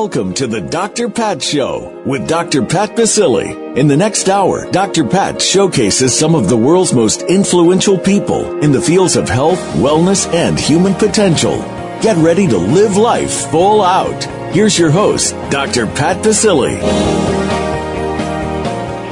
Welcome to the Dr. Pat Show with Dr. Pat Baccili. In the next hour, Dr. Pat showcases some of the world's most influential people in the fields of health, wellness, and human potential. Get ready to live life full out. Here's your host, Dr. Pat Baccili.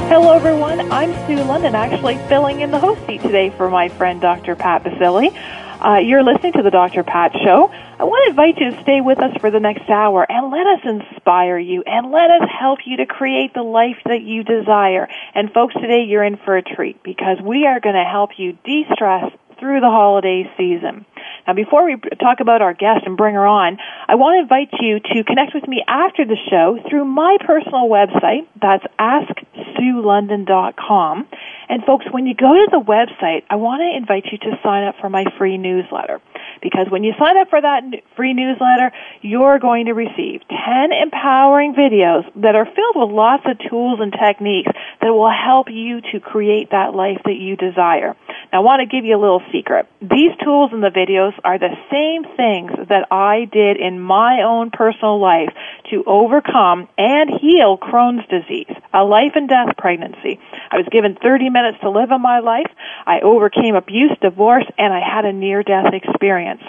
Hello, everyone. I'm Sue London, actually filling in the host seat today for my friend Dr. Pat Baccili. Uh, you're listening to the Dr. Pat Show. I want to invite you to stay with us for the next hour and let us inspire you and let us help you to create the life that you desire. And folks, today you're in for a treat because we are going to help you de-stress through the holiday season. Now, before we talk about our guest and bring her on, I want to invite you to connect with me after the show through my personal website. That's AskSueLondon.com. And folks, when you go to the website, I want to invite you to sign up for my free newsletter. Because when you sign up for that free newsletter, you're going to receive 10 empowering videos that are filled with lots of tools and techniques that will help you to create that life that you desire. Now I want to give you a little secret. These tools and the videos are the same things that I did in my own personal life to overcome and heal Crohn's disease, a life and death pregnancy. I was given 30 minutes to live in my life. I overcame abuse, divorce, and I had a near death experience.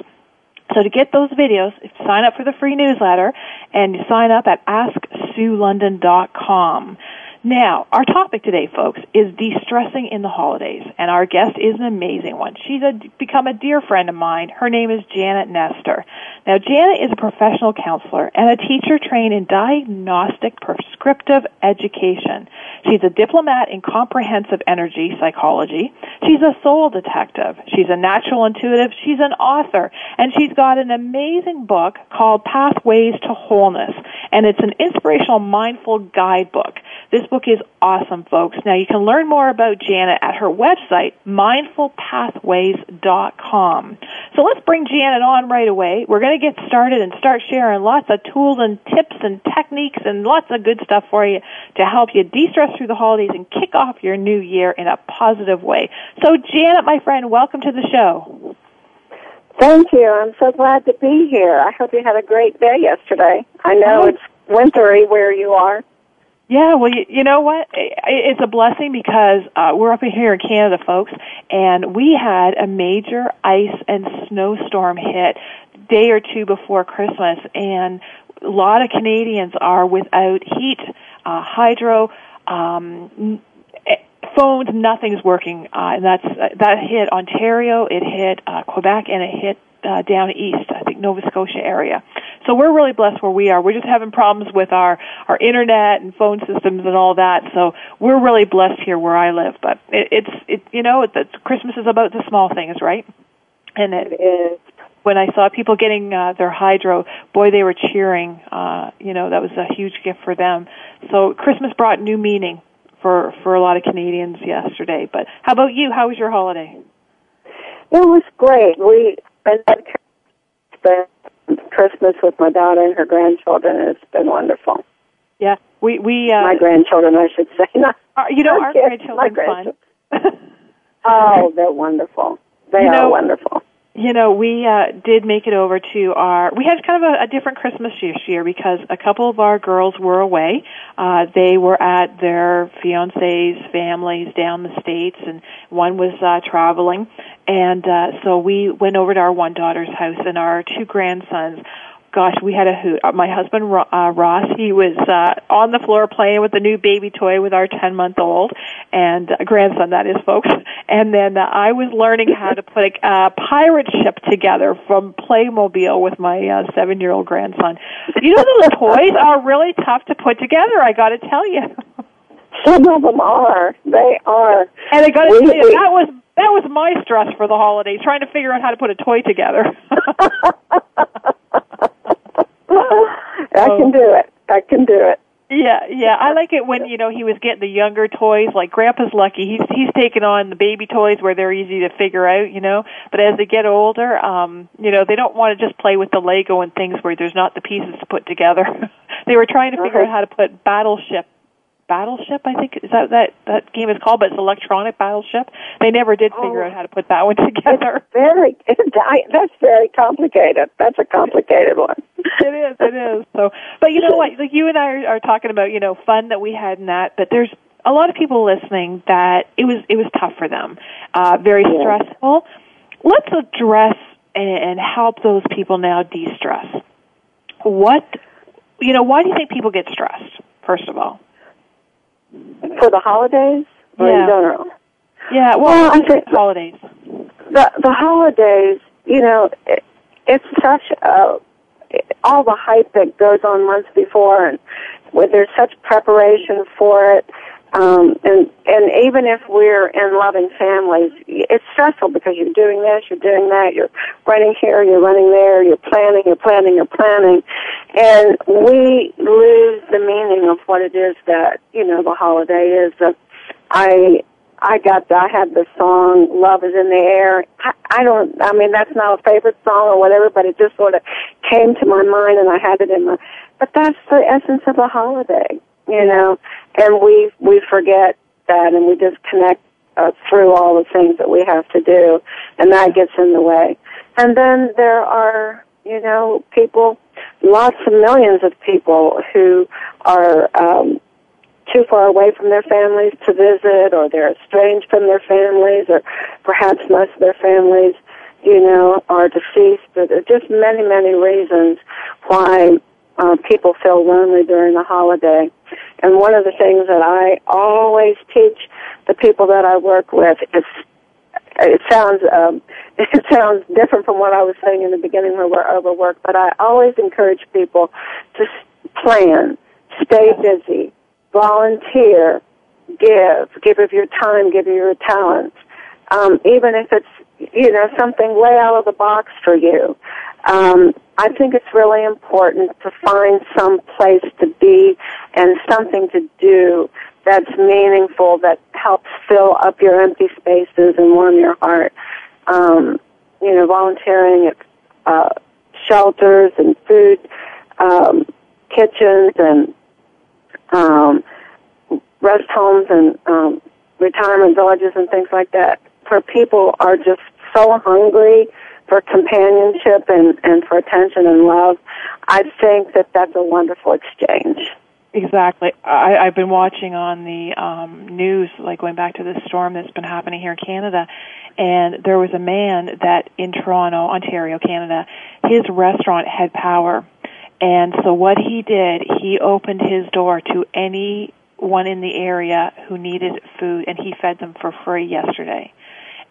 So to get those videos, sign up for the free newsletter and sign up at AskSueLondon.com. Now, our topic today, folks, is de-stressing in the holidays, and our guest is an amazing one. She's a, become a dear friend of mine. Her name is Janet Nestor. Now, Janet is a professional counselor and a teacher trained in diagnostic prescriptive education. She's a diplomate in comprehensive energy psychology. She's a soul detective. She's a natural intuitive. She's an author, and she's got an amazing book called Pathways to Wholeness, and it's an inspirational mindful guidebook. This book is awesome, folks. Now you can learn more about Janet at her website, mindfulpathways.com. So let's bring Janet on right away. We're going to get started and start sharing lots of tools and tips and techniques and lots of good stuff for you to help you de-stress through the holidays and kick off your new year in a positive way. So Janet, my friend, welcome to the show. Thank you. I'm so glad to be here. I hope you had a great day yesterday. I know it's wintry where you are. Yeah, well, you, you know what? It's a blessing because uh, we're up here in Canada, folks, and we had a major ice and snowstorm hit day or two before Christmas, and a lot of Canadians are without heat, uh, hydro, um, phones, nothing's working, uh, and that's that hit Ontario, it hit uh, Quebec, and it hit uh, down east, I think Nova Scotia area. So we're really blessed where we are. We're just having problems with our our internet and phone systems and all that. So we're really blessed here where I live. But it, it's it you know it, it's, Christmas is about the small things, right? And it is. When I saw people getting uh, their hydro, boy, they were cheering. Uh, you know that was a huge gift for them. So Christmas brought new meaning for for a lot of Canadians yesterday. But how about you? How was your holiday? It was great. We spent Christmas with my daughter and her grandchildren. It's been wonderful. Yeah, we we uh, my grandchildren, I should say. Not, you know, our kids, grandchildren grandchildren. fun. oh, they're wonderful. They you are wonderful. You know, we uh, did make it over to our. We had kind of a, a different Christmas this year because a couple of our girls were away. Uh, they were at their fiancés' families down the states, and one was uh, traveling. And uh, so we went over to our one daughter's house, and our two grandsons gosh, we had a hoot. Uh, my husband uh, Ross, he was uh, on the floor playing with the new baby toy with our 10 month old and uh, grandson, that is, folks. And then uh, I was learning how to put a uh, pirate ship together from Playmobil with my uh, seven year old grandson. You know, those toys are really tough to put together. I got to tell you. Some of them are. They are. And I got to tell you, that was that was my stress for the holidays, trying to figure out how to put a toy together. I can do it. I can do it. Yeah, yeah. I like it when you know he was getting the younger toys. Like Grandpa's lucky; he's he's taking on the baby toys where they're easy to figure out, you know. But as they get older, um, you know, they don't want to just play with the Lego and things where there's not the pieces to put together. they were trying to figure Okay. out how to put Battleship Battleship, I think is that that that game is called, but it's electronic Battleship. They never did figure Oh. out how to put that one together. Very, I, that's very complicated. That's a complicated one. it is, it is. So, but you know what? Like you and I are, are talking about, you know, fun that we had in that. But there's a lot of people listening that it was it was tough for them, uh, very Yeah. stressful. Let's address and, and help those people now de-stress. What, you know, why do you think people get stressed? First of all, For the holidays or Yeah. in general? yeah. Well, Well, I think- holidays. the the holidays, you know, it, it's such a all the hype that goes on months before, and where there's such preparation for it. Um, and and even if we're in loving families, it's stressful because you're doing this, you're doing that, you're running here, you're running there, you're planning, you're planning, you're planning, and we lose the meaning of what it is that you know the holiday is. Uh, I I got I had the song "Love Is in the Air." I, I don't. I mean, that's not a favorite song or whatever, but it just sort of came to my mind, and I had it in my. But that's the essence of the holiday, you know. And we we forget that, and we just connect uh, through all the things that we have to do, and that gets in the way. And then there are, you know, people, lots of millions of people who are. Um, too far away from their families to visit, or they're estranged from their families, or perhaps most of their families, you know, are deceased. But there are just many, many reasons why uh, people feel lonely during the holiday. And one of the things that I always teach the people that I work with is it sounds um, it sounds different from what I was saying in the beginning when we're overworked, but I always encourage people to plan, stay busy, volunteer, give, give of your time, give of your talents, um, even if it's you know something way out of the box for you. Um, I think it's really important to find some place to be and something to do that's meaningful that helps fill up your empty spaces and warm your heart. Um, you know, volunteering at uh, shelters and food um, kitchens and um, rest homes and um, retirement villages and things like that. For people are just so hungry for companionship and, and for attention and love. I think that that's a wonderful exchange. Exactly. I, I've been watching on the um, news, like going back to this storm that's been happening here in Canada, and there was a man that in Toronto, Ontario, Canada, his restaurant had power, and so what he did, he opened his door to anyone in the area who needed food, and he fed them for free yesterday.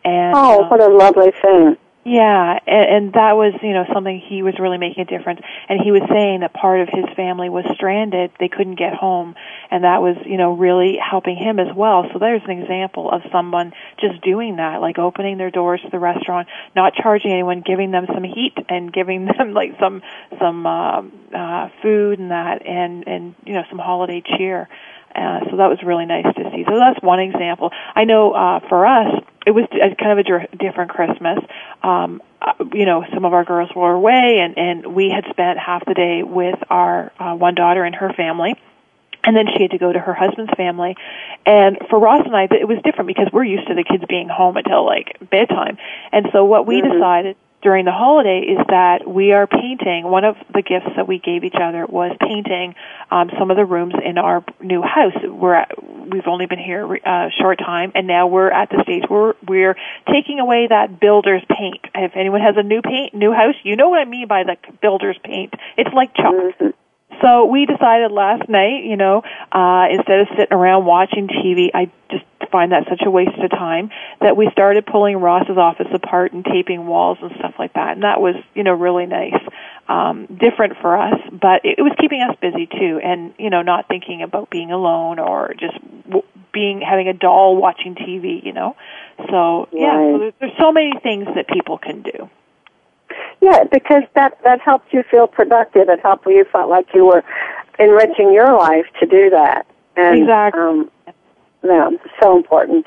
And Oh, um, what a lovely thing. yeah, and, and that was, you know, something he was really making a difference. And he was saying that part of his family was stranded; they couldn't get home, and that was, you know, really helping him as well. So there's an example of someone just doing that, like opening their doors to the restaurant, not charging anyone, giving them some heat and giving them like some some um, uh, food and that, and and you know, some holiday cheer. Uh, so that was really nice to see. So that's one example. I know uh, for us, it was a, kind of a dir- different Christmas. Um, uh, you know, some of our girls were away, and and we had spent half the day with our uh, one daughter and her family. And then she had to go to her husband's family. And for Ross and I, it was different because we're used to the kids being home until like bedtime. And so what we Mhm. decided during the holiday is that we are painting. One of the gifts that we gave each other was painting um, some of the rooms in our new house. We're at, we've only been here a short time, and now we're at the stage where we're taking away that builder's paint. If anyone has a new paint, new house, you know what I mean by the builder's paint. It's like chalk. Mhm. So we decided last night, you know, uh, instead of sitting around watching TV, I just find that such a waste of time that we started pulling Ross's office apart and taping walls and stuff like that. And that was, you know, really nice. Um, different for us, but it, it was keeping us busy too, and you know, not thinking about being alone or just w- being having a doll watching TV. You know, so yeah, so there's, there's so many things that people can do. Yeah, because that that helped you feel productive. It helped you felt like you were enriching your life to do that. And, exactly. Um, yeah, so important.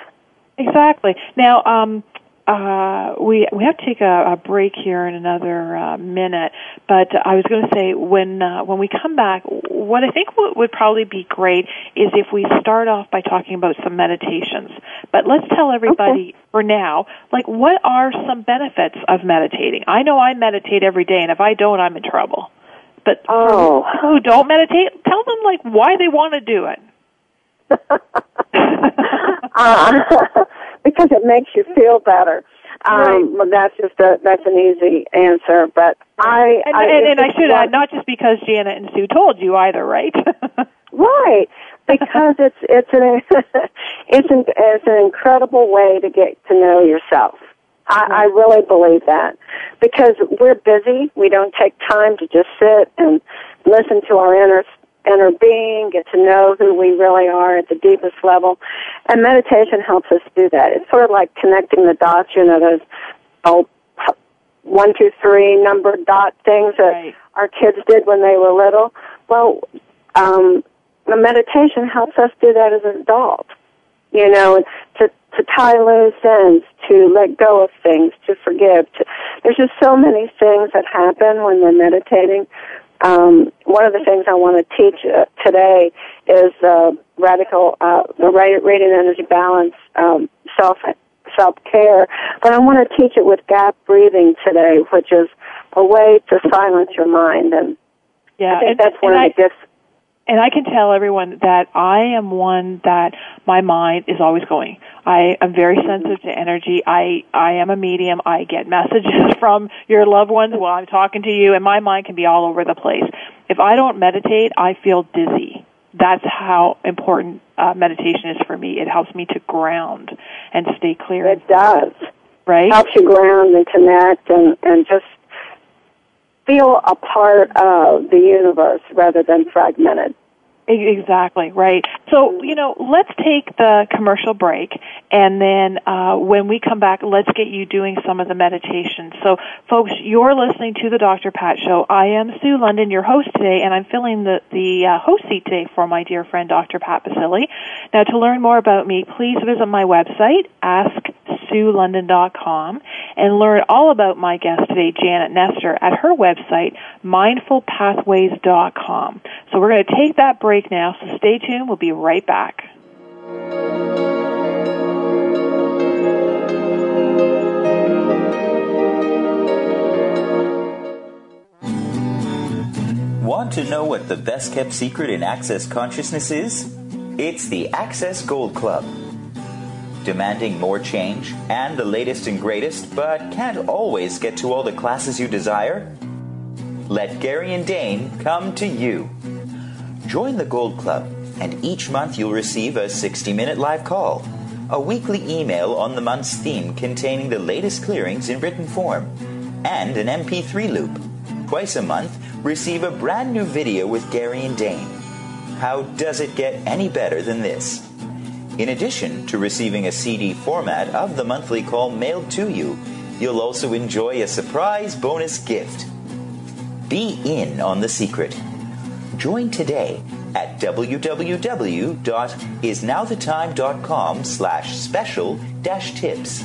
Exactly. Now, um, uh, we we have to take a, a break here in another uh, minute, but I was going to say when uh, when we come back, what I think w- would probably be great is if we start off by talking about some meditations. But let's tell everybody okay. for now, like what are some benefits of meditating? I know I meditate every day, and if I don't, I'm in trouble. But oh. who don't meditate, tell them like why they want to do it. uh, because it makes you feel better. Um, right. that's just a, that's an easy answer, but I and, I, and, and I should add not just because Janet and Sue told you either, right? right, because it's it's an it's an it's an incredible way to get to know yourself. I, I really believe that because we're busy, we don't take time to just sit and listen to our inner inner being, get to know who we really are at the deepest level. And meditation helps us do that. It's sort of like connecting the dots, you know, those oh, one, two, three number dot things that right. our kids did when they were little. Well, um, the meditation helps us do that as an adult. You know, to to tie loose ends, to let go of things, to forgive. To, there's just so many things that happen when we're meditating um, one of the things I want to teach uh, today is uh, radical, uh, the radiant energy balance, um, self self care. But I want to teach it with gap breathing today, which is a way to silence your mind. And yeah, I think and, that's one of the gifts. And I can tell everyone that I am one that my mind is always going. I am very sensitive to energy. I I am a medium. I get messages from your loved ones while I'm talking to you, and my mind can be all over the place. If I don't meditate, I feel dizzy. That's how important uh, meditation is for me. It helps me to ground and stay clear. It does. Right? Helps you ground and connect and and just feel a part of the universe rather than fragmented. Exactly, right. So, you know, let's take the commercial break and then uh, when we come back, let's get you doing some of the meditation. So, folks, you're listening to the Dr. Pat Show. I am Sue London, your host today, and I'm filling the, the uh, host seat today for my dear friend Dr. Pat Baccili. Now, to learn more about me, please visit my website, AskSueLondon.com, and learn all about my guest today, Janet Nestor, at her website, MindfulPathways.com. So we're going to take that break now, so stay tuned. We'll be right back. Want to know what the best kept secret in Access Consciousness is? It's the Access Gold Club. Demanding more change and the latest and greatest, but can't always get to all the classes you desire? Let Gary and Dane come to you. Join the Gold Club, and each month you'll receive a 60 minute live call, a weekly email on the month's theme containing the latest clearings in written form, and an MP3 loop. Twice a month, receive a brand new video with Gary and Dane. How does it get any better than this? In addition to receiving a CD format of the monthly call mailed to you, you'll also enjoy a surprise bonus gift. Be in on the secret. Join today at www.isnowthetime.com slash special dash tips.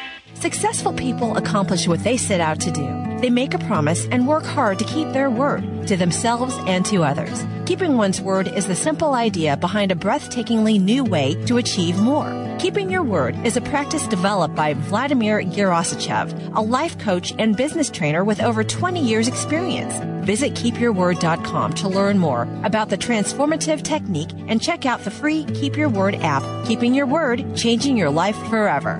Successful people accomplish what they set out to do. They make a promise and work hard to keep their word to themselves and to others. Keeping one's word is the simple idea behind a breathtakingly new way to achieve more. Keeping your word is a practice developed by Vladimir Gerasichev, a life coach and business trainer with over 20 years experience. Visit keepyourword.com to learn more about the transformative technique and check out the free Keep Your Word app. Keeping your word, changing your life forever.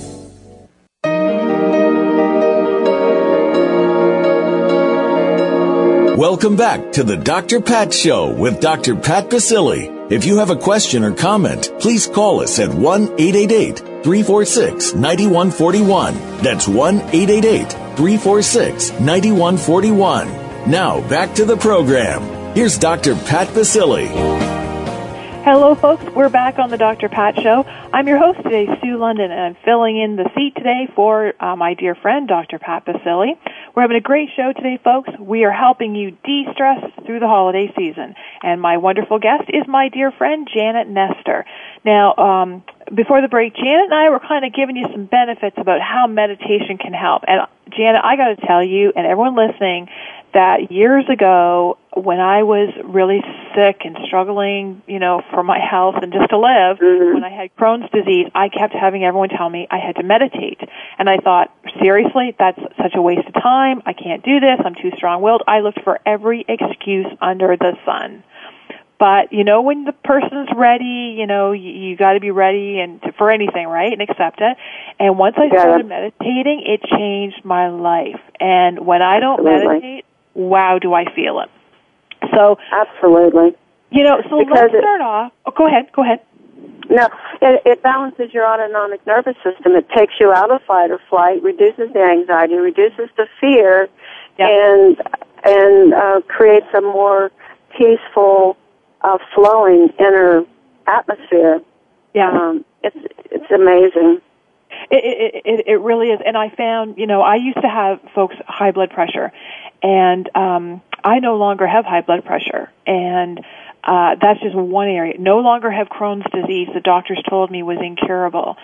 Welcome back to the Dr. Pat Show with Dr. Pat Baccili. If you have a question or comment, please call us at 1-888-346-9141. That's 1-888-346-9141. Now back to the program. Here's Dr. Pat Baccili. Hello, folks. We're back on the Dr. Pat Show. I'm your host today, Sue London, and I'm filling in the seat today for uh, my dear friend, Dr. Pat Baccili. We're having a great show today, folks. We are helping you de-stress through the holiday season, and my wonderful guest is my dear friend, Janet Nestor. Now, um, before the break, Janet and I were kind of giving you some benefits about how meditation can help. And Janet, I got to tell you, and everyone listening, that years ago when I was really sick and struggling, you know, for my health and just to live, mm-hmm. when I had Crohn's disease, I kept having everyone tell me I had to meditate. And I thought, seriously, that's such a waste of time. I can't do this. I'm too strong-willed. I looked for every excuse under the sun. But you know, when the person's ready, you know, you, you got to be ready and to, for anything, right? And accept it. And once I started yeah. meditating, it changed my life. And when I don't Absolutely. meditate, wow, do I feel it. So absolutely, you know. So because let's start off. Oh, go ahead. Go ahead. No, it, it balances your autonomic nervous system. It takes you out of fight or flight, reduces the anxiety, reduces the fear, yep. and and uh, creates a more peaceful, uh, flowing inner atmosphere. Yeah, um, it's it's amazing. It, it, it really is. And I found, you know, I used to have folks high blood pressure, and um, I no longer have high blood pressure, and uh, that's just one area. No longer have Crohn's disease. The doctors told me was incurable.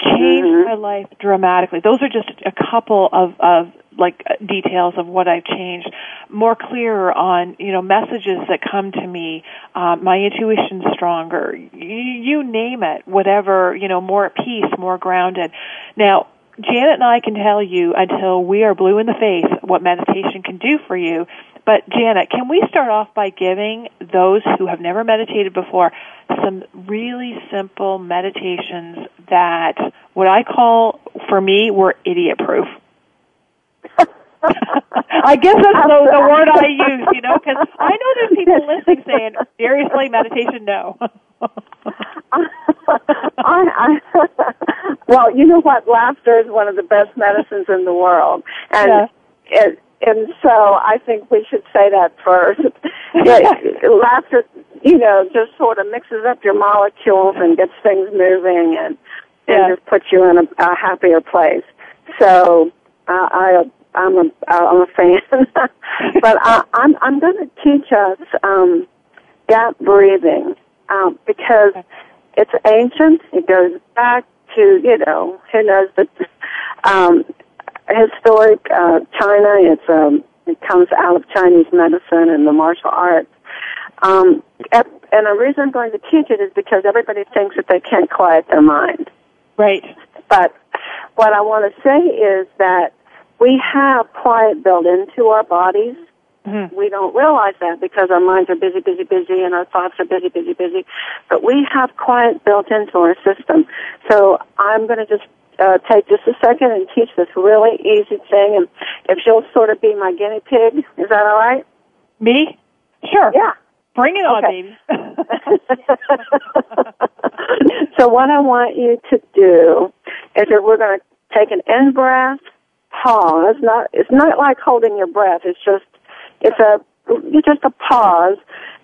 Changed mm-hmm. my life dramatically. Those are just a couple of of like details of what I've changed. More clear on you know messages that come to me. Um, my intuition stronger. You, you name it. Whatever you know. More at peace. More grounded. Now Janet and I can tell you until we are blue in the face what meditation can do for you. But Janet, can we start off by giving those who have never meditated before some really simple meditations that what I call for me were idiot proof? I guess that's the, the word I use, you know, because I know there's people listening saying, seriously, meditation, no. I, I, well, you know what? Laughter is one of the best medicines in the world, and yeah. it, and so I think we should say that first. laughter, you know, just sort of mixes up your molecules and gets things moving, and and yeah. just puts you in a, a happier place. So uh, I I'm a I'm a fan, but I, I'm I'm going to teach us um, gap breathing um, because it's ancient. It goes back to you know who knows the um, historic uh, China. It's um, it comes out of Chinese medicine and the martial arts. Um, and the reason I'm going to teach it is because everybody thinks that they can't quiet their mind. Right. But what I want to say is that we have quiet built into our bodies Mm-hmm. We don't realize that because our minds are busy, busy, busy, and our thoughts are busy, busy, busy. But we have quiet built into our system. So I'm going to just uh, take just a second and teach this really easy thing. And if you'll sort of be my guinea pig, is that all right? Me? Sure. Yeah. Bring it on, okay. baby. so what I want you to do is that we're going to take an in breath pause. Not it's not like holding your breath. It's just it's a it's just a pause,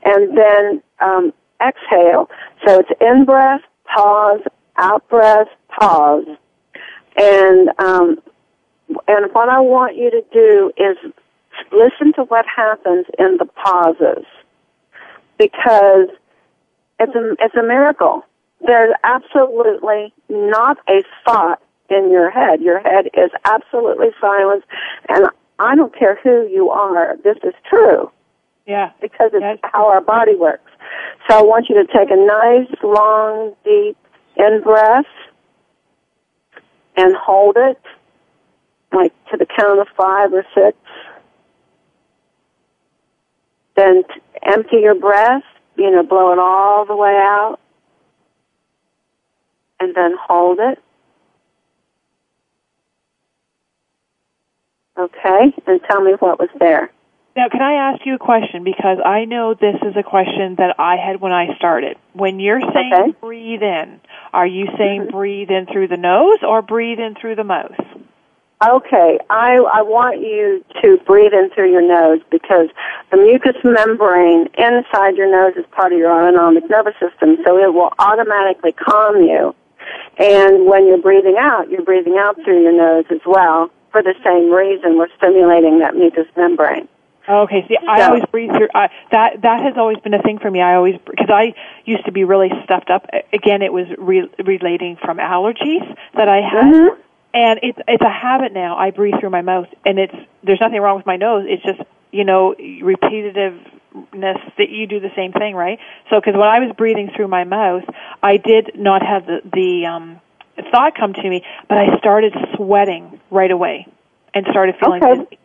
and then um, exhale. So it's in breath, pause, out breath, pause, and um, and what I want you to do is listen to what happens in the pauses because it's a, it's a miracle. There's absolutely not a thought in your head. Your head is absolutely silent and I don't care who you are. This is true. Yeah. Because it's how our body works. So I want you to take a nice, long, deep in breath and hold it like to the count of five or six. Then t- empty your breath, you know, blow it all the way out. And then hold it. Okay, and tell me what was there. Now, can I ask you a question? Because I know this is a question that I had when I started. When you're saying Okay. breathe in, are you saying mm-hmm. breathe in through the nose or breathe in through the mouth? Okay, I, I want you to breathe in through your nose because the mucous membrane inside your nose is part of your autonomic nervous system, so it will automatically calm you. And when you're breathing out, you're breathing out through your nose as well for the same reason. We're stimulating that mucous membrane. Okay, see, I So- always breathe through. I, that that has always been a thing for me. I always because I used to be really stuffed up. Again, it was re- relating from allergies that I had, Mm-hmm. and it's it's a habit now. I breathe through my mouth, and it's there's nothing wrong with my nose. It's just you know repetitiveness that you do the same thing, right? So because when I was breathing through my mouth, I did not have the the um, thought come to me, but I started sweating right away and started feeling Okay. dizzy.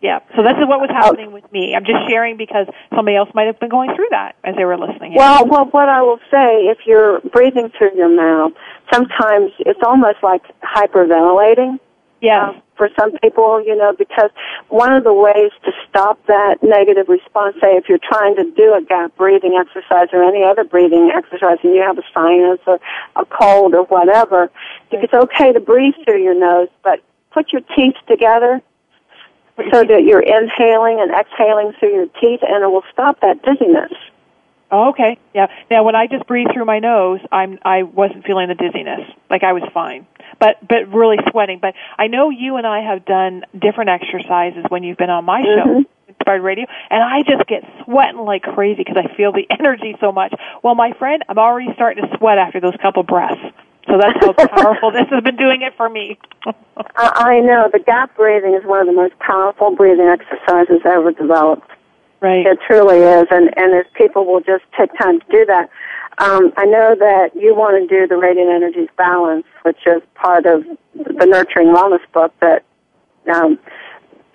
Yeah. So this is what was oh. happening with me. I'm just sharing because somebody else might have been going through that as they were listening. in. Well, well, what I will say, if you're breathing through your mouth, sometimes it's almost like hyperventilating. Yes. Uh, for some people, you know, because one of the ways to stop that negative response, say if you're trying to do a gap breathing exercise or any other breathing exercise and you have a sinus or a cold or whatever, it's okay to breathe through your nose, but put your teeth together so that you're inhaling and exhaling through your teeth and it will stop that dizziness. Oh, okay. Yeah. Now, when I just breathe through my nose, I'm I wasn't feeling the dizziness. Like I was fine, but but really sweating. But I know you and I have done different exercises when you've been on my show. Mm-hmm. Inspired Radio, and I just get sweating like crazy because I feel the energy so much. Well, my friend, I'm already starting to sweat after those couple breaths. So that's how powerful this has been doing it for me. I, I know the gap breathing is one of the most powerful breathing exercises ever developed. Right. It truly is, and and if people will just take time to do that, um, I know that you want to do the Radiant Energies Balance, which is part of the Nurturing Wellness book that. Um,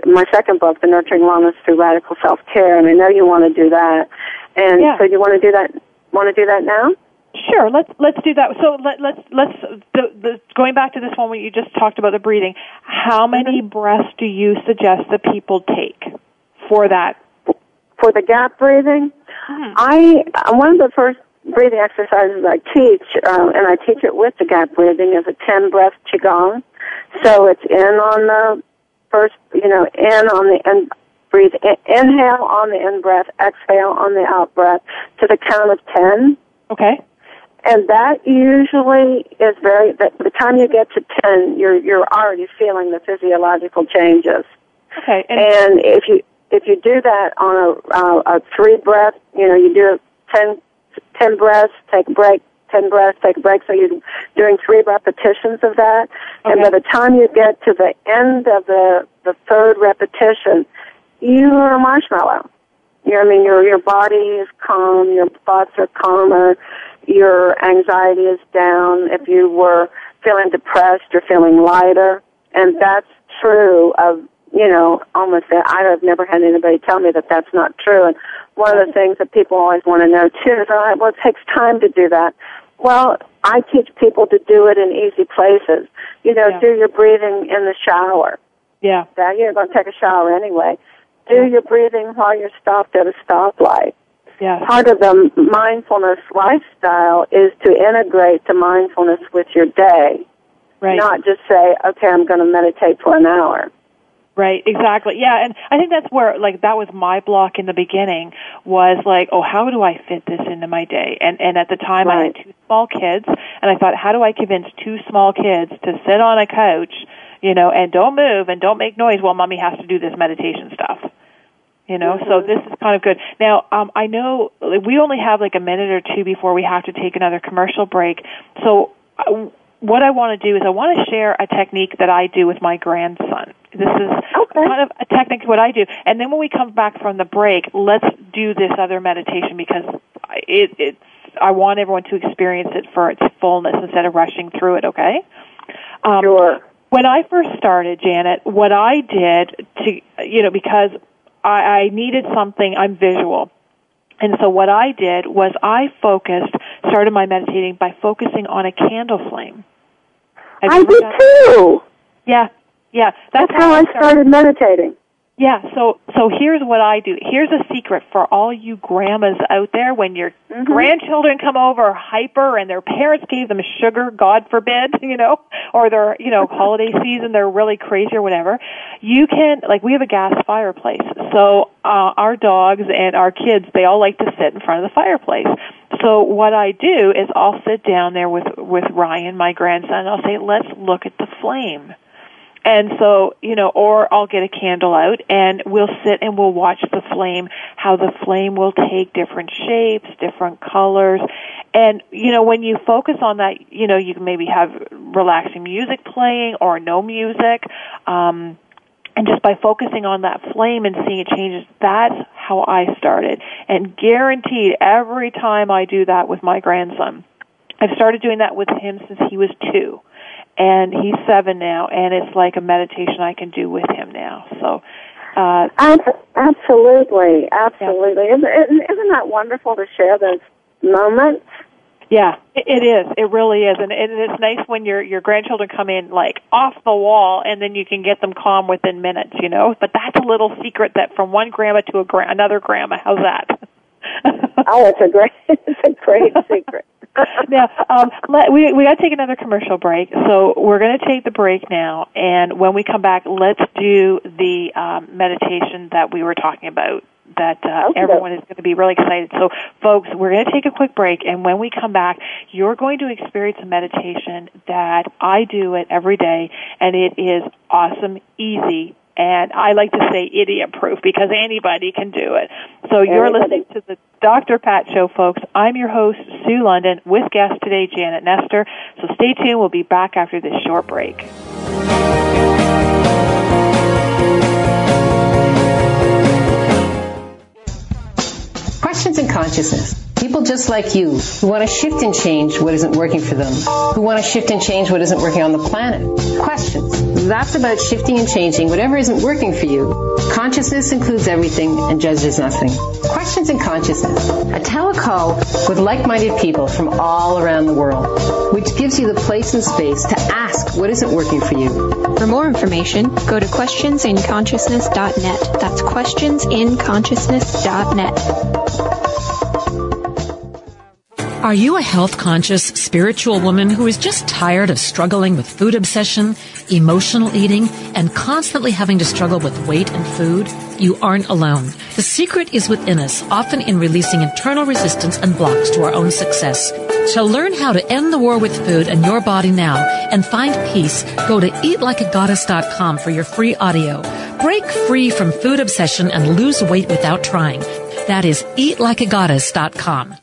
my second book, The Nurturing Wellness Through Radical Self Care, and I know you want to do that. And Yeah. so you want to do that? Want to do that now? Sure, let's let's do that. So let, let's let's the, the, going back to this one where you just talked about the breathing. How many breaths do you suggest that people take for that? For the gap breathing, I uh, one of the first breathing exercises I teach, uh, and I teach it with the gap breathing, is a ten breath qigong. So it's in on the first, you know, in on the in, breathe in, inhale on the in breath, exhale on the out breath to the count of ten. Okay. And that usually is very. By the time you get to ten, you're you're already feeling the physiological changes. Okay. And, And if you if you do that on a, uh, a three breath, you know, you do 10, 10 breaths, take a break, ten breaths, take a break. So you're doing three repetitions of that, and by the time you get to the end of the the third repetition, you're a marshmallow. You know, I mean, your your body is calm, your thoughts are calmer, your anxiety is down. If you were feeling depressed, you're feeling lighter, and that's true of you know almost. I have never had anybody tell me that that's not true. And one of the things that people always want to know too is, all right, well, it takes time to do that. Well, I teach people to do it in easy places. You know, Yeah. do your breathing in the shower. yeah. Now you're going to take a shower anyway. Do your breathing while you're stopped at a stoplight. Yeah. Part of the mindfulness lifestyle is to integrate the mindfulness with your day, Right. not just say, okay, I'm going to meditate for an hour. Right, exactly. Yeah, and I think that's where like that was my block in the beginning was like, oh, how do I fit this into my day? And and at the time right. I had two small kids and I thought, how do I convince two small kids to sit on a couch, you know, and don't move and don't make noise while mommy has to do this meditation stuff? You know, mm-hmm. so this is kind of good. Now, um I know we only have like a minute or two before we have to take another commercial break. So uh, what I want to do is I want to share a technique that I do with my grandson. This is okay. kind of a technique what I do. And then when we come back from the break, let's do this other meditation because it, it's I want everyone to experience it for its fullness instead of rushing through it, okay? Um, sure. When I first started, Janet, what I did to, you know, because I, I needed something, I'm visual. And so what I did was I focused, started my meditating by focusing on a candle flame. I did too. Yeah, yeah. That's, that's how I started meditating. Yeah, so so here's what I do. Here's a secret for all you grandmas out there when your mm-hmm. grandchildren come over hyper and their parents gave them sugar, God forbid, you know, or they're, you know, holiday season, they're really crazy or whatever. You can like we have a gas fireplace. So uh our dogs and our kids, they all like to sit in front of the fireplace. So what I do is I'll sit down there with with Ryan, my grandson, and I'll say, "Let's look at the flame." And so, you know, or I'll get a candle out and we'll sit and we'll watch the flame, how the flame will take different shapes, different colors. And, you know, when you focus on that, you know, you can maybe have relaxing music playing or no music. Um, and just by focusing on that flame and seeing it changes, that's how I started. And guaranteed every time I do that with my grandson, I've started doing that with him since he was two and he's seven now, and it's like a meditation I can do with him now. So, uh, absolutely, absolutely. Yeah. Isn't, isn't that wonderful to share those moments? Yeah, it is. It really is, and it's nice when your your grandchildren come in like off the wall, and then you can get them calm within minutes. You know, but that's a little secret that from one grandma to a gra- another grandma. How's that? oh, it's a great, it's a great secret. now, um, let, we we got to take another commercial break, so we're going to take the break now, and when we come back, let's do the um, meditation that we were talking about. That uh, okay. everyone is going to be really excited. So, folks, we're going to take a quick break, and when we come back, you're going to experience a meditation that I do it every day, and it is awesome, easy, and I like to say idiot proof because anybody can do it. So you're listening to the Dr. Pat Show, folks. I'm your host, Sue London, with guest today, Janet Nestor. So stay tuned. We'll be back after this short break. Questions in consciousness. People just like you who want to shift and change what isn't working for them, who want to shift and change what isn't working on the planet. Questions. That's about shifting and changing whatever isn't working for you. Consciousness includes everything and judges nothing. Questions in Consciousness. A telecall with like-minded people from all around the world, which gives you the place and space to ask what isn't working for you. For more information, go to questionsinconsciousness.net. That's questionsinconsciousness.net. Are you a health conscious spiritual woman who is just tired of struggling with food obsession, emotional eating, and constantly having to struggle with weight and food? You aren't alone. The secret is within us, often in releasing internal resistance and blocks to our own success. To learn how to end the war with food and your body now and find peace, go to eatlikeagoddess.com for your free audio. Break free from food obsession and lose weight without trying. That is eatlikeagoddess.com.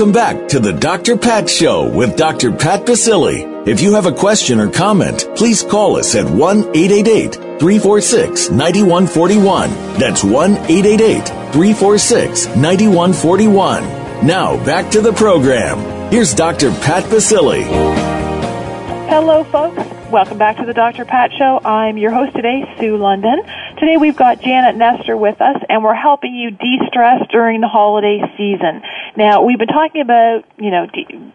Welcome back to the Dr. Pat Show with Dr. Pat Baccili. If you have a question or comment, please call us at 1-888-346-9141. That's 1-888-346-9141. Now back to the program. Here's Dr. Pat Baccili. Hello, folks. Welcome back to the Dr. Pat Show. I'm your host today, Sue London. Today we've got Janet Nestor with us, and we're helping you de-stress during the holiday season. Now, we've been talking about, you know, de-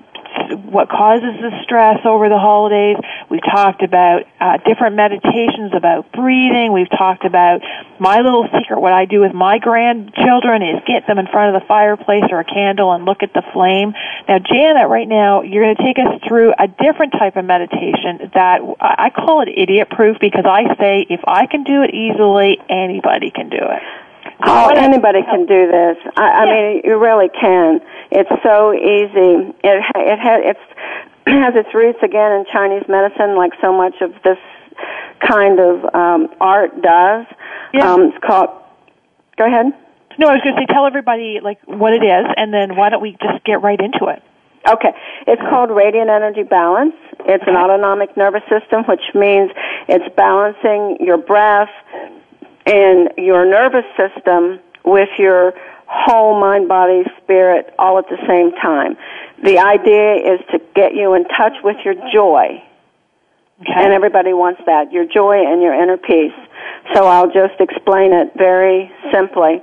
what causes the stress over the holidays. We've talked about uh, different meditations about breathing. We've talked about my little secret. What I do with my grandchildren is get them in front of the fireplace or a candle and look at the flame. Now, Janet, right now, you're going to take us through a different type of meditation that I call it idiot proof because I say if I can do it easily, anybody can do it. Oh, anybody can do this. I, I mean, you really can. It's so easy. It it has it's has its roots again in Chinese medicine, like so much of this kind of um, art does. Yeah. Um, it's called. Go ahead. No, I was going to say tell everybody like what it is, and then why don't we just get right into it? Okay. It's called radiant energy balance. It's an autonomic nervous system, which means it's balancing your breath and your nervous system with your whole mind, body, spirit all at the same time. The idea is to get you in touch with your joy. Okay. And everybody wants that, your joy and your inner peace. So I'll just explain it very simply.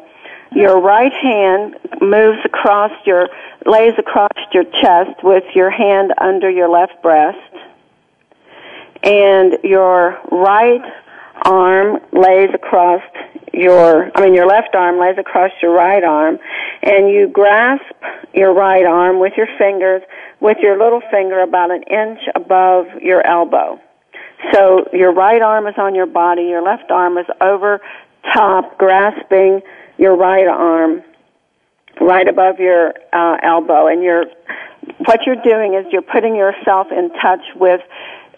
Your right hand moves across your, lays across your chest with your hand under your left breast. And your right arm lays across your, I mean your left arm lays across your right arm and you grasp your right arm with your fingers, with your little finger about an inch above your elbow. So your right arm is on your body, your left arm is over top grasping your right arm right above your uh, elbow and you're what you're doing is you're putting yourself in touch with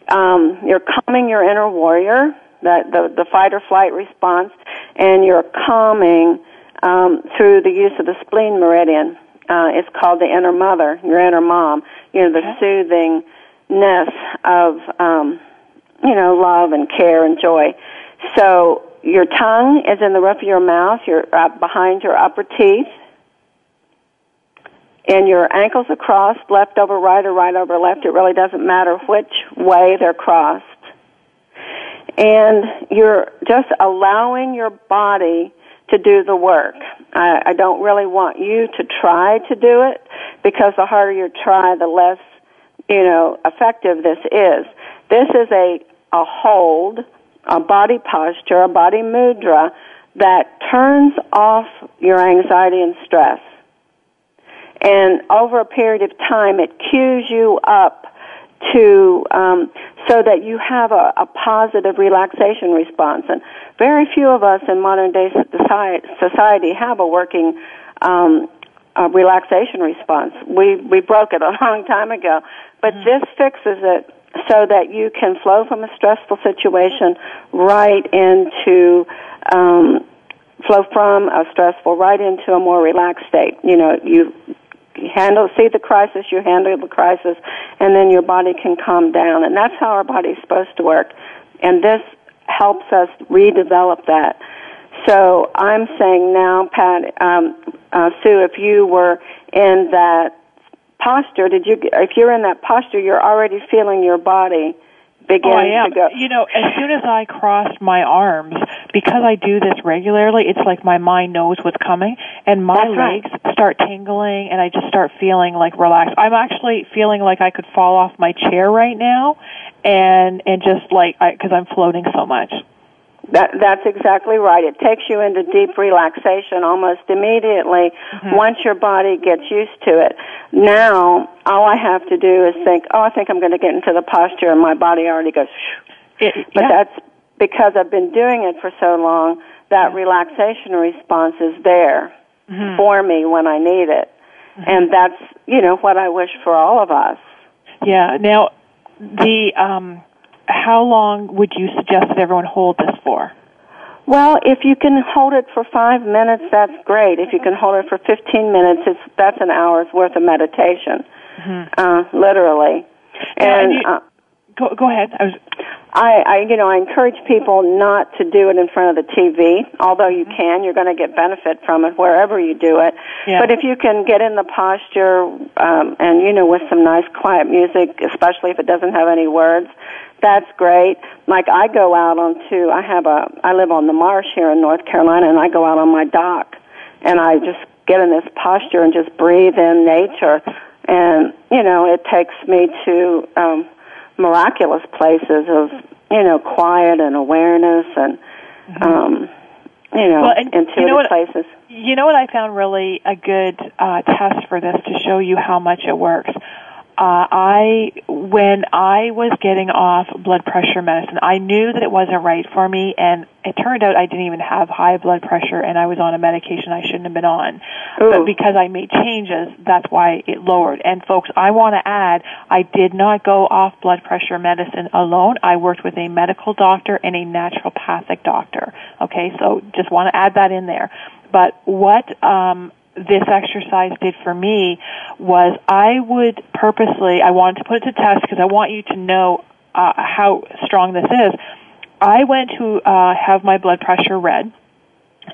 um, you're calming your inner warrior the, the, the fight or flight response, and you're calming um, through the use of the spleen meridian. Uh, it's called the inner mother, your inner mom. You know, the soothingness of, um, you know, love and care and joy. So your tongue is in the roof of your mouth, your uh, behind your upper teeth, and your ankles are crossed, left over right or right over left. It really doesn't matter which way they're crossed and you're just allowing your body to do the work. I, I don't really want you to try to do it because the harder you try, the less, you know, effective this is. This is a, a hold, a body posture, a body mudra that turns off your anxiety and stress. And over a period of time, it cues you up to um, so that you have a, a positive relaxation response. And very few of us in modern day society have a working um, a relaxation response. We we broke it a long time ago, but Mm-hmm. this fixes it so that you can flow from a stressful situation right into um, flow from a stressful right into a more relaxed state. You know, you handle see the crisis, you handle the crisis, and then your body can calm down, and that's how our body's supposed to work. And this helps us redevelop that. So I'm saying now, Pat, um, uh, Sue, if you were in that posture, did you? If you're in that posture, you're already feeling your body begin oh, I am. to go. You know, as soon as I crossed my arms, because I do this regularly, it's like my mind knows what's coming, and my That's right. legs start tingling, and I just start feeling like relaxed. I'm actually feeling like I could fall off my chair right now, and and just like because I'm floating so much. That, that's exactly right. It takes you into deep relaxation almost immediately Mm-hmm. once your body gets used to it. Now, all I have to do is think, oh, I think I'm going to get into the posture, and my body already goes. It, but yeah. that's because I've been doing it for so long. That relaxation response is there Mhm. for me when I need it, Mm-hmm. and that's you know what I wish for all of us. Yeah. Now, the um, how long would you suggest that everyone hold this for? Well, if you can hold it for five minutes, that's great. If you can hold it for 15 minutes, it's, that's an hour's worth of meditation, uh, literally. And, and you- uh, Go go ahead. I was I, I, you know, I encourage people not to do it in front of the TV. Although you can, you're going to get benefit from it wherever you do it. Yeah. But if you can get in the posture, um, and you know, with some nice quiet music, especially if it doesn't have any words, that's great. Like I go out onto, I have a, I live on the marsh here in North Carolina, and I go out on my dock, and I just get in this posture and just breathe in nature, and you know, it takes me to. Um, miraculous places of you know quiet and awareness and um you know Mm-hmm. Well, and intuitive you know what- places You know what I found really a good uh, test for this to show you how much it works. Uh, I when I was getting off blood pressure medicine, I knew that it wasn't right for me, and it turned out I didn't even have high blood pressure, and I was on a medication I shouldn't have been on. But because I made changes, that's why it lowered. And folks, I want to add, I did not go off blood pressure medicine alone. I worked with a medical doctor and a naturopathic doctor. Okay, so just want to add that in there. But what um, this exercise did for me was I would purposely, I wanted to put it to test because I want you to know uh, how strong this is. I went to uh, have my blood pressure read,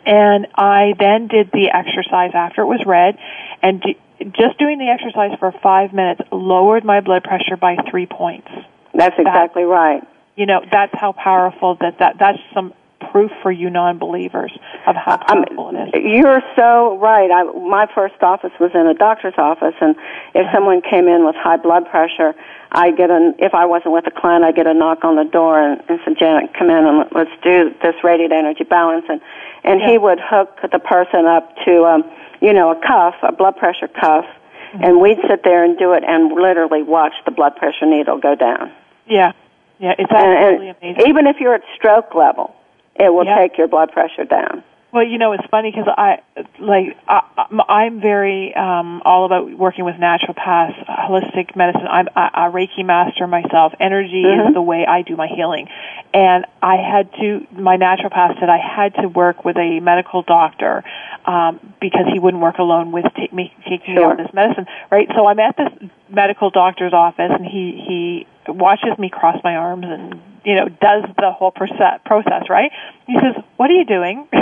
and I then did the exercise after it was read, and d- just doing the exercise for five minutes lowered my blood pressure by three points. that's exactly right You know, that's how powerful that, that that's some proof for you non-believers of how powerful it is. you're so right. I, my first office was in a doctor's office and if someone came in with high blood pressure I get an if I wasn't with a client I get a knock on the door and, and said Janet come in and let's do this radiant energy balance. And and he would hook the person up to um you know a cuff a blood pressure cuff and we'd sit there and do it and literally watch the blood pressure needle go down. Yeah, yeah, it's and, absolutely and amazing. even if you're at stroke level it will take your blood pressure down Well, you know, it's funny because I like I, I'm very um, all about working with naturopaths, holistic medicine. I'm a, a Reiki master myself. Energy Mhm. is the way I do my healing, and I had to. My naturopath said I had to work with a medical doctor um, because he wouldn't work alone with ta- me taking me on this medicine. Right. So I'm at this medical doctor's office, and he he watches me cross my arms and you know does the whole process process. Right. He says, "What are you doing?"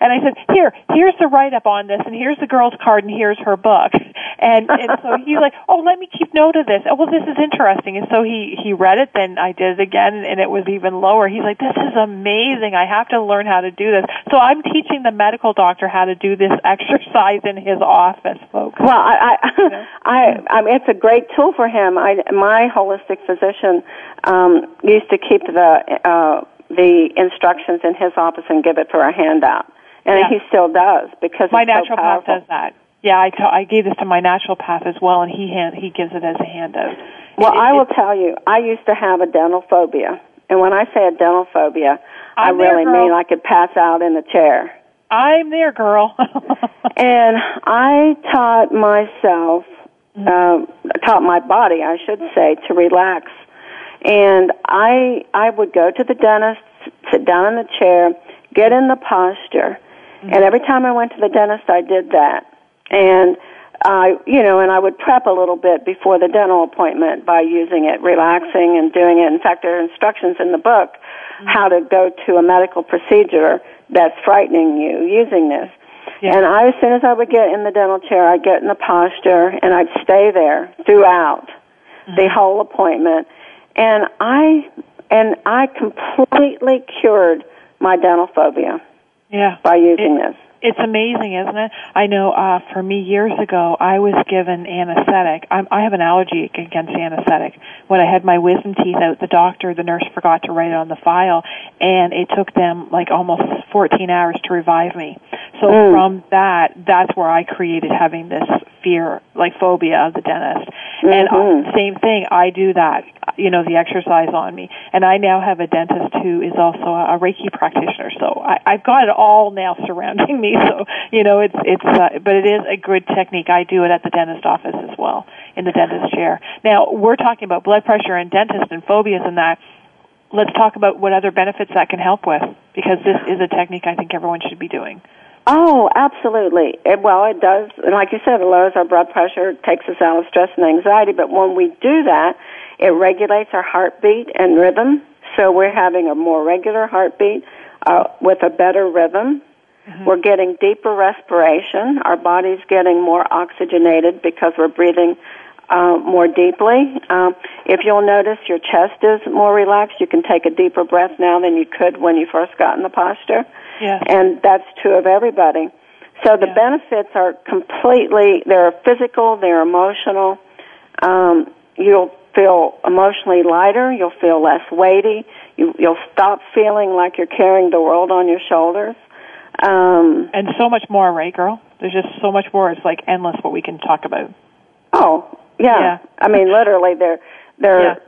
And I said, "Here, here's the write up on this, and here's the girl's card, and here's her book." And and so he's like, "Oh, let me keep note of this. Oh, well, this is interesting." And so he he read it, then I did it again, and it was even lower. He's like, "This is amazing. I have to learn how to do this." So I'm teaching the medical doctor how to do this exercise in his office, folks. Well, I, I, I, I mean, it's a great tool for him. I, my holistic physician um, used to keep the uh, the instructions in his office and give it for a handout, and Yeah. he still does because my so naturopath powerful. does that. Yeah, I ta- I gave this to my naturopath as well, and he hand- he gives it as a handout. Well, It- I will it- tell you, I used to have a dental phobia, and when I say a dental phobia, I I'm there, really girl. mean I could pass out in the chair. I'm there, girl. and I taught myself, um, taught my body, I should say, to relax. And I I would go to the dentist, sit down in the chair, get in the posture, and every time I went to the dentist, I did that. And I, you know, and I would prep a little bit before the dental appointment by using it, relaxing and doing it. In fact, there are instructions in the book how to go to a medical procedure that's frightening you using this. Yeah. And I, as soon as I would get in the dental chair, I'd get in the posture and I'd stay there throughout the mm-hmm. whole appointment. And I, and I completely cured my dental phobia Yeah. by using this. It's amazing, isn't it? I know uh for me years ago I was given anesthetic. I'm, I have an allergy against anesthetic. When I had my wisdom teeth out, the doctor, the nurse forgot to write it on the file and it took them like almost 14 hours to revive me. So Mm. from that, that's where I created having this fear, like phobia of the dentist. And Mhm. uh, same thing, I do that, you know, the exercise on me. And I now have a dentist who is also a, a Reiki practitioner. So I, I've got it all now surrounding me. So, you know, it's, it's, uh, but it is a good technique. I do it at the dentist office as well, in the dentist chair. Now, we're talking about blood pressure and dentist and phobias and that. Let's talk about what other benefits that can help with, because this is a technique I think everyone should be doing. Oh, absolutely. It, well, it does. And like you said, it lowers our blood pressure, takes us out of stress and anxiety. But when we do that, it regulates our heartbeat and rhythm. So we're having a more regular heartbeat uh, with a better rhythm. We're getting deeper respiration. Our body's getting more oxygenated because we're breathing uh, more deeply. Um, if you'll notice, your chest is more relaxed. You can take a deeper breath now than you could when you first got in the posture Yeah. and that's true of everybody. So the benefits are completely, they're physical, they're emotional. Um, you'll feel emotionally lighter, you'll feel less weighty, you, you'll stop feeling like you're carrying the world on your shoulders. Um, and so much more, right, girl? There's just so much more. It's like endless what we can talk about. oh, yeah. Yeah. I mean, literally, they're, they're,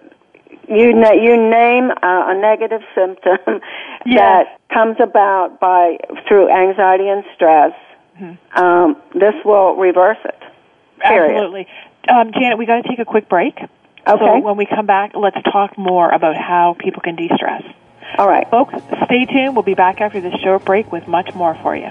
you, na- you name uh, a negative symptom that comes about by, through anxiety and stress, Mm-hmm. um, this will reverse it. Period. Absolutely. Um, Janet, we got to take a quick break. Okay. So when we come back, let's talk more about how people can de-stress. All right. Folks, stay tuned. We'll be back after this short break with much more for you.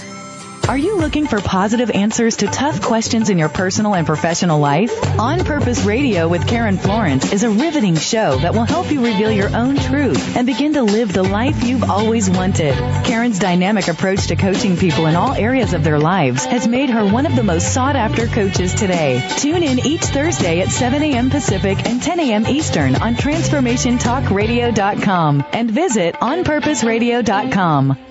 Are you looking for positive answers to tough questions in your personal and professional life? On Purpose Radio with Karen Florence is a riveting show that will help you reveal your own truth and begin to live the life you've always wanted. Karen's dynamic approach to coaching people in all areas of their lives has made her one of the most sought after coaches today. Tune in each Thursday at 7 a.m. Pacific and 10 a.m. Eastern on TransformationTalkRadio.com and visit OnPurposeRadio.com.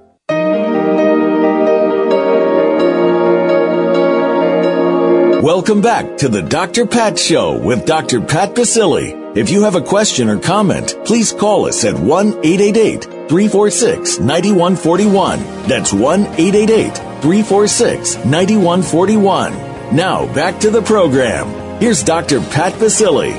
Welcome back to the Dr. Pat Show with Dr. Pat Baccili. If you have a question or comment, please call us at 1-888-346-9141. That's 1-888-346-9141. Now back to the program. Here's Dr. Pat Baccili.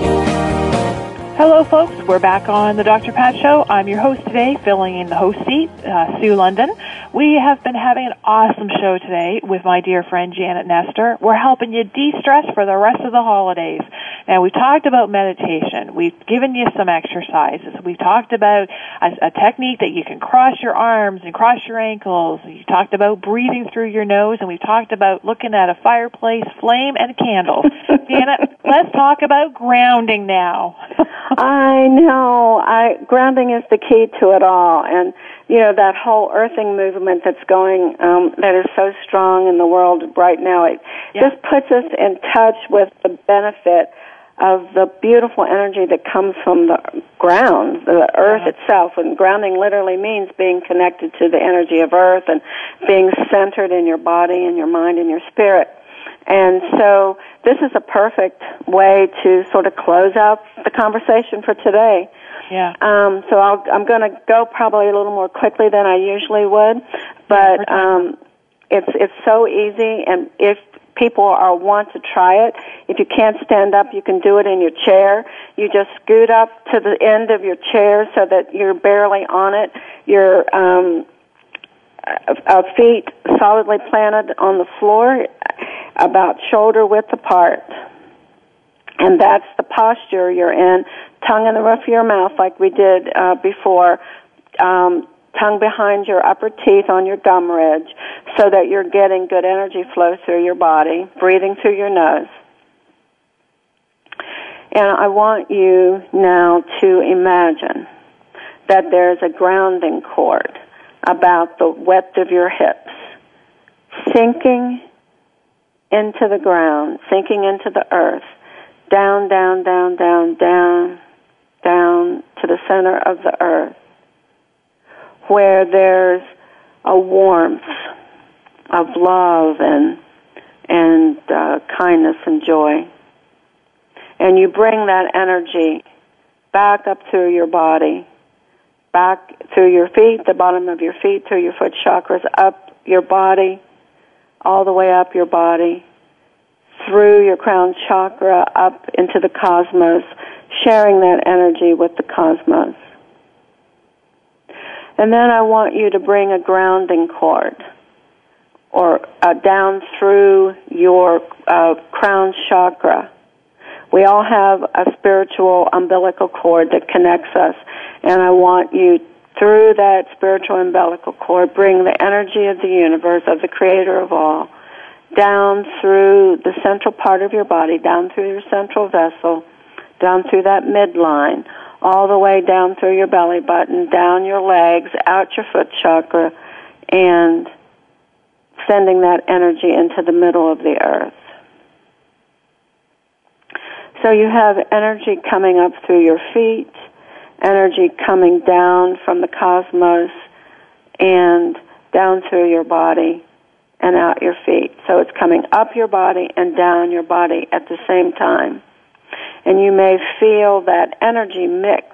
Hello, folks. We're back on the Dr. Pat Show. I'm your host today, filling in the host seat, uh, Sue London. We have been having an awesome show today with my dear friend Janet Nestor. We're helping you de-stress for the rest of the holidays. Now, we've talked about meditation. We've given you some exercises. We've talked about a, a technique that you can cross your arms and cross your ankles. You talked about breathing through your nose, and we've talked about looking at a fireplace, flame, and candles. Janet, let's talk about grounding now. I know. I grounding is the key to it all, and you know that whole earthing movement that's going, um, that is so strong in the world right now. It yeah. just puts us in touch with the benefit of the beautiful energy that comes from the ground, the earth yeah. itself. And grounding literally means being connected to the energy of earth and being centered in your body and your mind and your spirit. And so this is a perfect way to sort of close out the conversation for today. Yeah. Um, so I'll, I'm going to go probably a little more quickly than I usually would, but um, it's it's so easy. And if people are want to try it, if you can't stand up, you can do it in your chair. You just scoot up to the end of your chair so that you're barely on it. Your um, uh, feet solidly planted on the floor about shoulder width apart. And that's the posture you're in, tongue in the roof of your mouth like we did uh, before, um, tongue behind your upper teeth on your gum ridge so that you're getting good energy flow through your body, breathing through your nose. And I want you now to imagine that there's a grounding cord about the width of your hips, sinking into the ground, sinking into the earth, down, down, down, down, down, down to the center of the earth, where there's a warmth of love and and uh, kindness and joy, and you bring that energy back up through your body, back through your feet, the bottom of your feet, through your foot chakras, up your body all the way up your body, through your crown chakra, up into the cosmos, sharing that energy with the cosmos. And then I want you to bring a grounding cord or uh, down through your uh, crown chakra. We all have a spiritual umbilical cord that connects us, and I want you through that spiritual umbilical cord, bring the energy of the universe, of the creator of all, down through the central part of your body, down through your central vessel, down through that midline, all the way down through your belly button, down your legs, out your foot chakra, and sending that energy into the middle of the earth. So you have energy coming up through your feet, energy coming down from the cosmos and down through your body and out your feet. So it's coming up your body and down your body at the same time. And you may feel that energy mix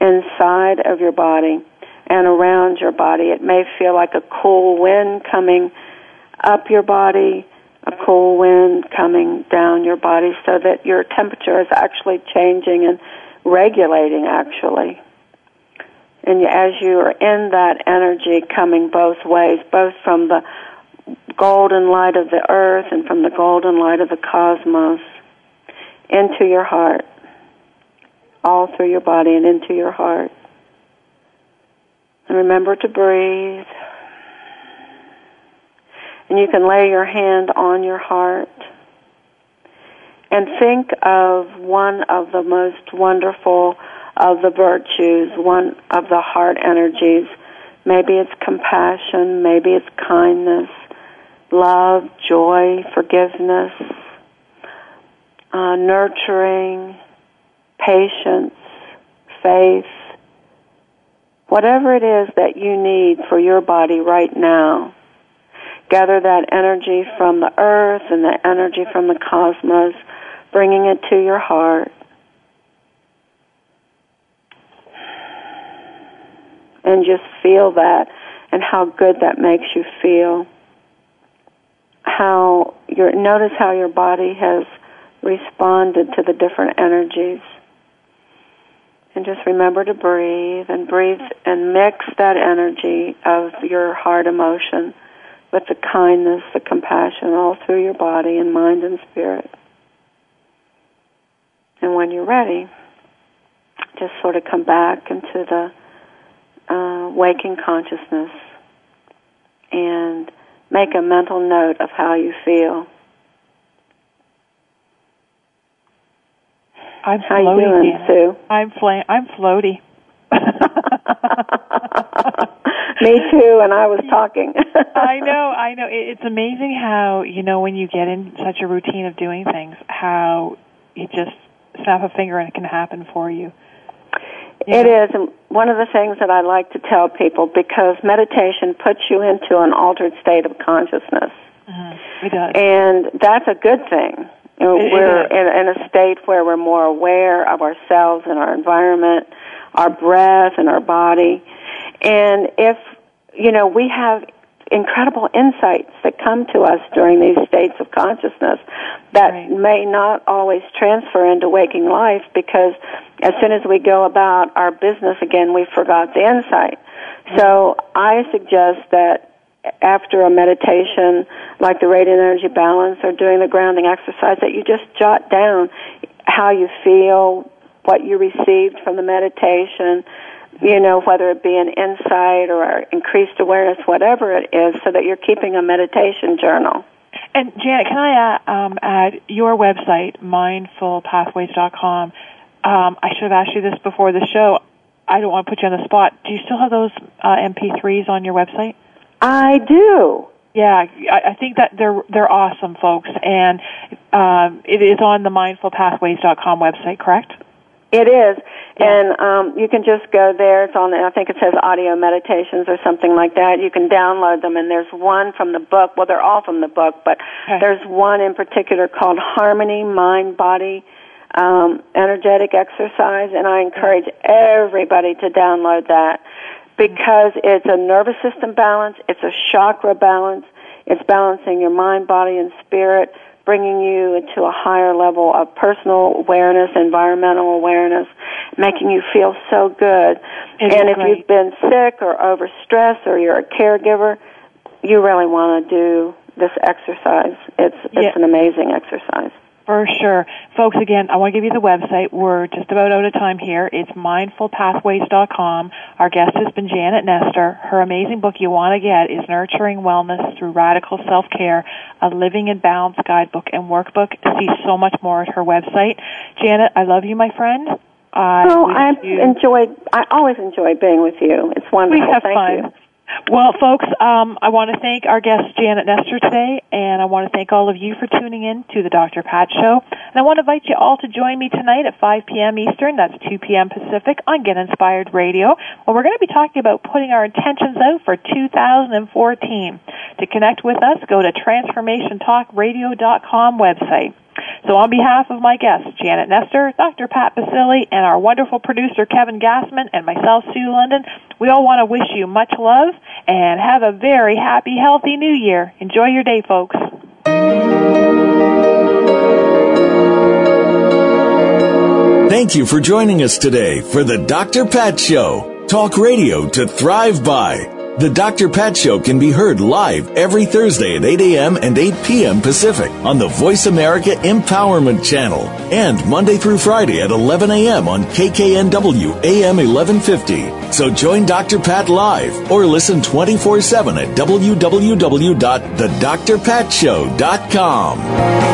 inside of your body and around your body. It may feel like a cool wind coming up your body, a cool wind coming down your body so that your temperature is actually changing and regulating actually. And as you are in that energy coming both ways, both from the golden light of the earth and from the golden light of the cosmos into your heart, all through your body and into your heart. And remember to breathe. And you can lay your hand on your heart and think of one of the most wonderful of the virtues, one of the heart energies. Maybe it's compassion, maybe it's kindness, love, joy, forgiveness, uh, nurturing, patience, faith, whatever it is that you need for your body right now. Gather that energy from the earth and the energy from the cosmos, bringing it to your heart. And just feel that and how good that makes you feel. How your notice how your body has responded to the different energies. And just remember to breathe and breathe and mix that energy of your heart emotion with the kindness, the compassion all through your body and mind and spirit. And when you're ready, just sort of come back into the uh, waking consciousness and make a mental note of how you feel. I'm How you floaty, doing, Sue? I'm fla- I'm floaty. Me too, and I was talking. I know, I know. It, it's amazing how you know when you get in such a routine of doing things, how you just snap a finger and it can happen for you. It is, and one of the things that I like to tell people because meditation puts you into an altered state of consciousness, mm-hmm. It does. and that's a good thing. You know, It- it we're in, in a state where we're more aware of ourselves and our environment, our breath and our body, and if you know we have incredible insights that come to us during these states of consciousness that may not always transfer into waking life because as soon as we go about our business again, we forgot the insight. So I suggest that after a meditation like the radiant energy balance or doing the grounding exercise that you just jot down how you feel, what you received from the meditation, you know, whether it be an insight or increased awareness, whatever it is, so that you're keeping a meditation journal. And Janet, can I uh, um, add your website, mindfulpathways.com? Um, I should have asked you this before the show. I don't want to put you on the spot. Do you still have those uh, MP3s on your website? I do. Yeah, I, I think that they're they're awesome, folks, and um, it is on the mindfulpathways.com website, correct? It is, and um, you can just go there. It's on. The, I think it says audio meditations or something like that. You can download them, and there's one from the book. Well, they're all from the book, but there's one in particular called Harmony Mind Body um, Energetic Exercise, and I encourage everybody to download that because it's a nervous system balance, it's a chakra balance, it's balancing your mind, body, and spirit bringing you into a higher level of personal awareness, environmental awareness, making you feel so good. It and if you've been sick or overstressed or you're a caregiver, you really want to do this exercise. It's Yeah. it's an amazing exercise. For sure. Folks, again, I want to give you the website. We're just about out of time here. It's mindfulpathways.com. Our guest has been Janet Nestor. Her amazing book you want to get is Nurturing Wellness Through Radical Self-Care, a Living in Balance guidebook and workbook. See so much more at her website. Janet, I love you, my friend. I oh, I've you- enjoyed. I always enjoy being with you. It's wonderful. We have Thank fun. you. Well, folks, um, I want to thank our guest Janet Nestor today, and I want to thank all of you for tuning in to the Dr. Pat Show. And I want to invite you all to join me tonight at 5 p.m. Eastern, that's 2 p.m. Pacific, on Get Inspired Radio. Well, we're going to be talking about putting our intentions out for 2014. To connect with us, go to transformationtalkradio.com website. So on behalf of my guests, Janet Nestor, Dr. Pat Baccili, and our wonderful producer, Kevin Gassman, and myself, Sue London, we all want to wish you much love and have a very happy, healthy new year. Enjoy your day, folks. Thank you for joining us today for the Dr. Pat Show. Talk radio to thrive by. The Dr. Pat Show can be heard live every Thursday at 8 a.m. and 8 p.m. Pacific on the Voice America Empowerment Channel and Monday through Friday at 11 a.m. on KKNW AM 1150. So join Dr. Pat live or listen 24 7 at www.thedrpatshow.com.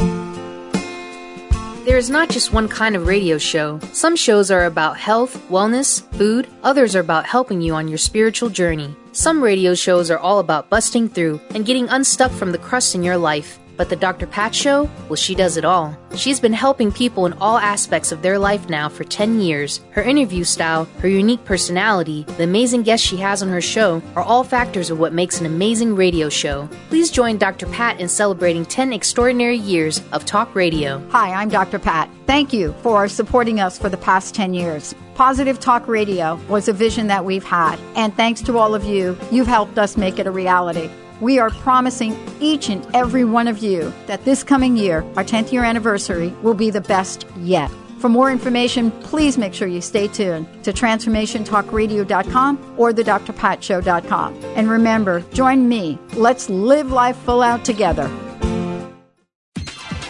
There is not just one kind of radio show. Some shows are about health, wellness, food, others are about helping you on your spiritual journey. Some radio shows are all about busting through and getting unstuck from the crust in your life. But the Dr. Pat Show? Well, she does it all. She's been helping people in all aspects of their life now for 10 years. Her interview style, her unique personality, the amazing guests she has on her show are all factors of what makes an amazing radio show. Please join Dr. Pat in celebrating 10 extraordinary years of talk radio. Hi, I'm Dr. Pat. Thank you for supporting us for the past 10 years. Positive Talk Radio was a vision that we've had, and thanks to all of you, you've helped us make it a reality. We are promising each and every one of you that this coming year, our 10th year anniversary, will be the best yet. For more information, please make sure you stay tuned to TransformationTalkRadio.com or thedrpatshow.com. And remember, join me. Let's live life full out together.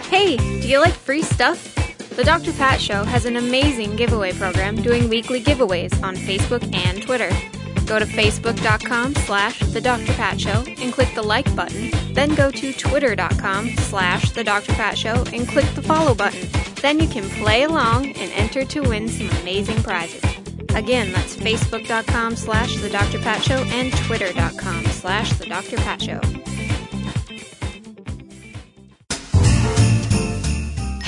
Hey, do you like free stuff? The Dr. Pat Show has an amazing giveaway program doing weekly giveaways on Facebook and Twitter. Go to facebook.com slash the Dr. Pat Show and click the like button. Then go to twitter.com slash the Dr. Pat Show and click the follow button. Then you can play along and enter to win some amazing prizes. Again, that's facebook.com slash the Dr. Pat Show and twitter.com slash the Dr. Pat Show.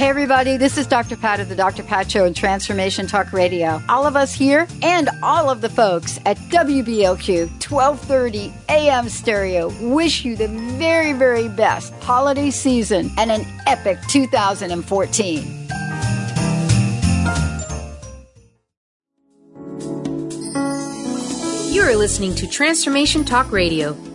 Hey, everybody, this is Dr. Pat of the Dr. Pat Show and Transformation Talk Radio. All of us here and all of the folks at WBLQ 1230 AM Stereo wish you the very, very best holiday season and an epic 2014. You are listening to Transformation Talk Radio,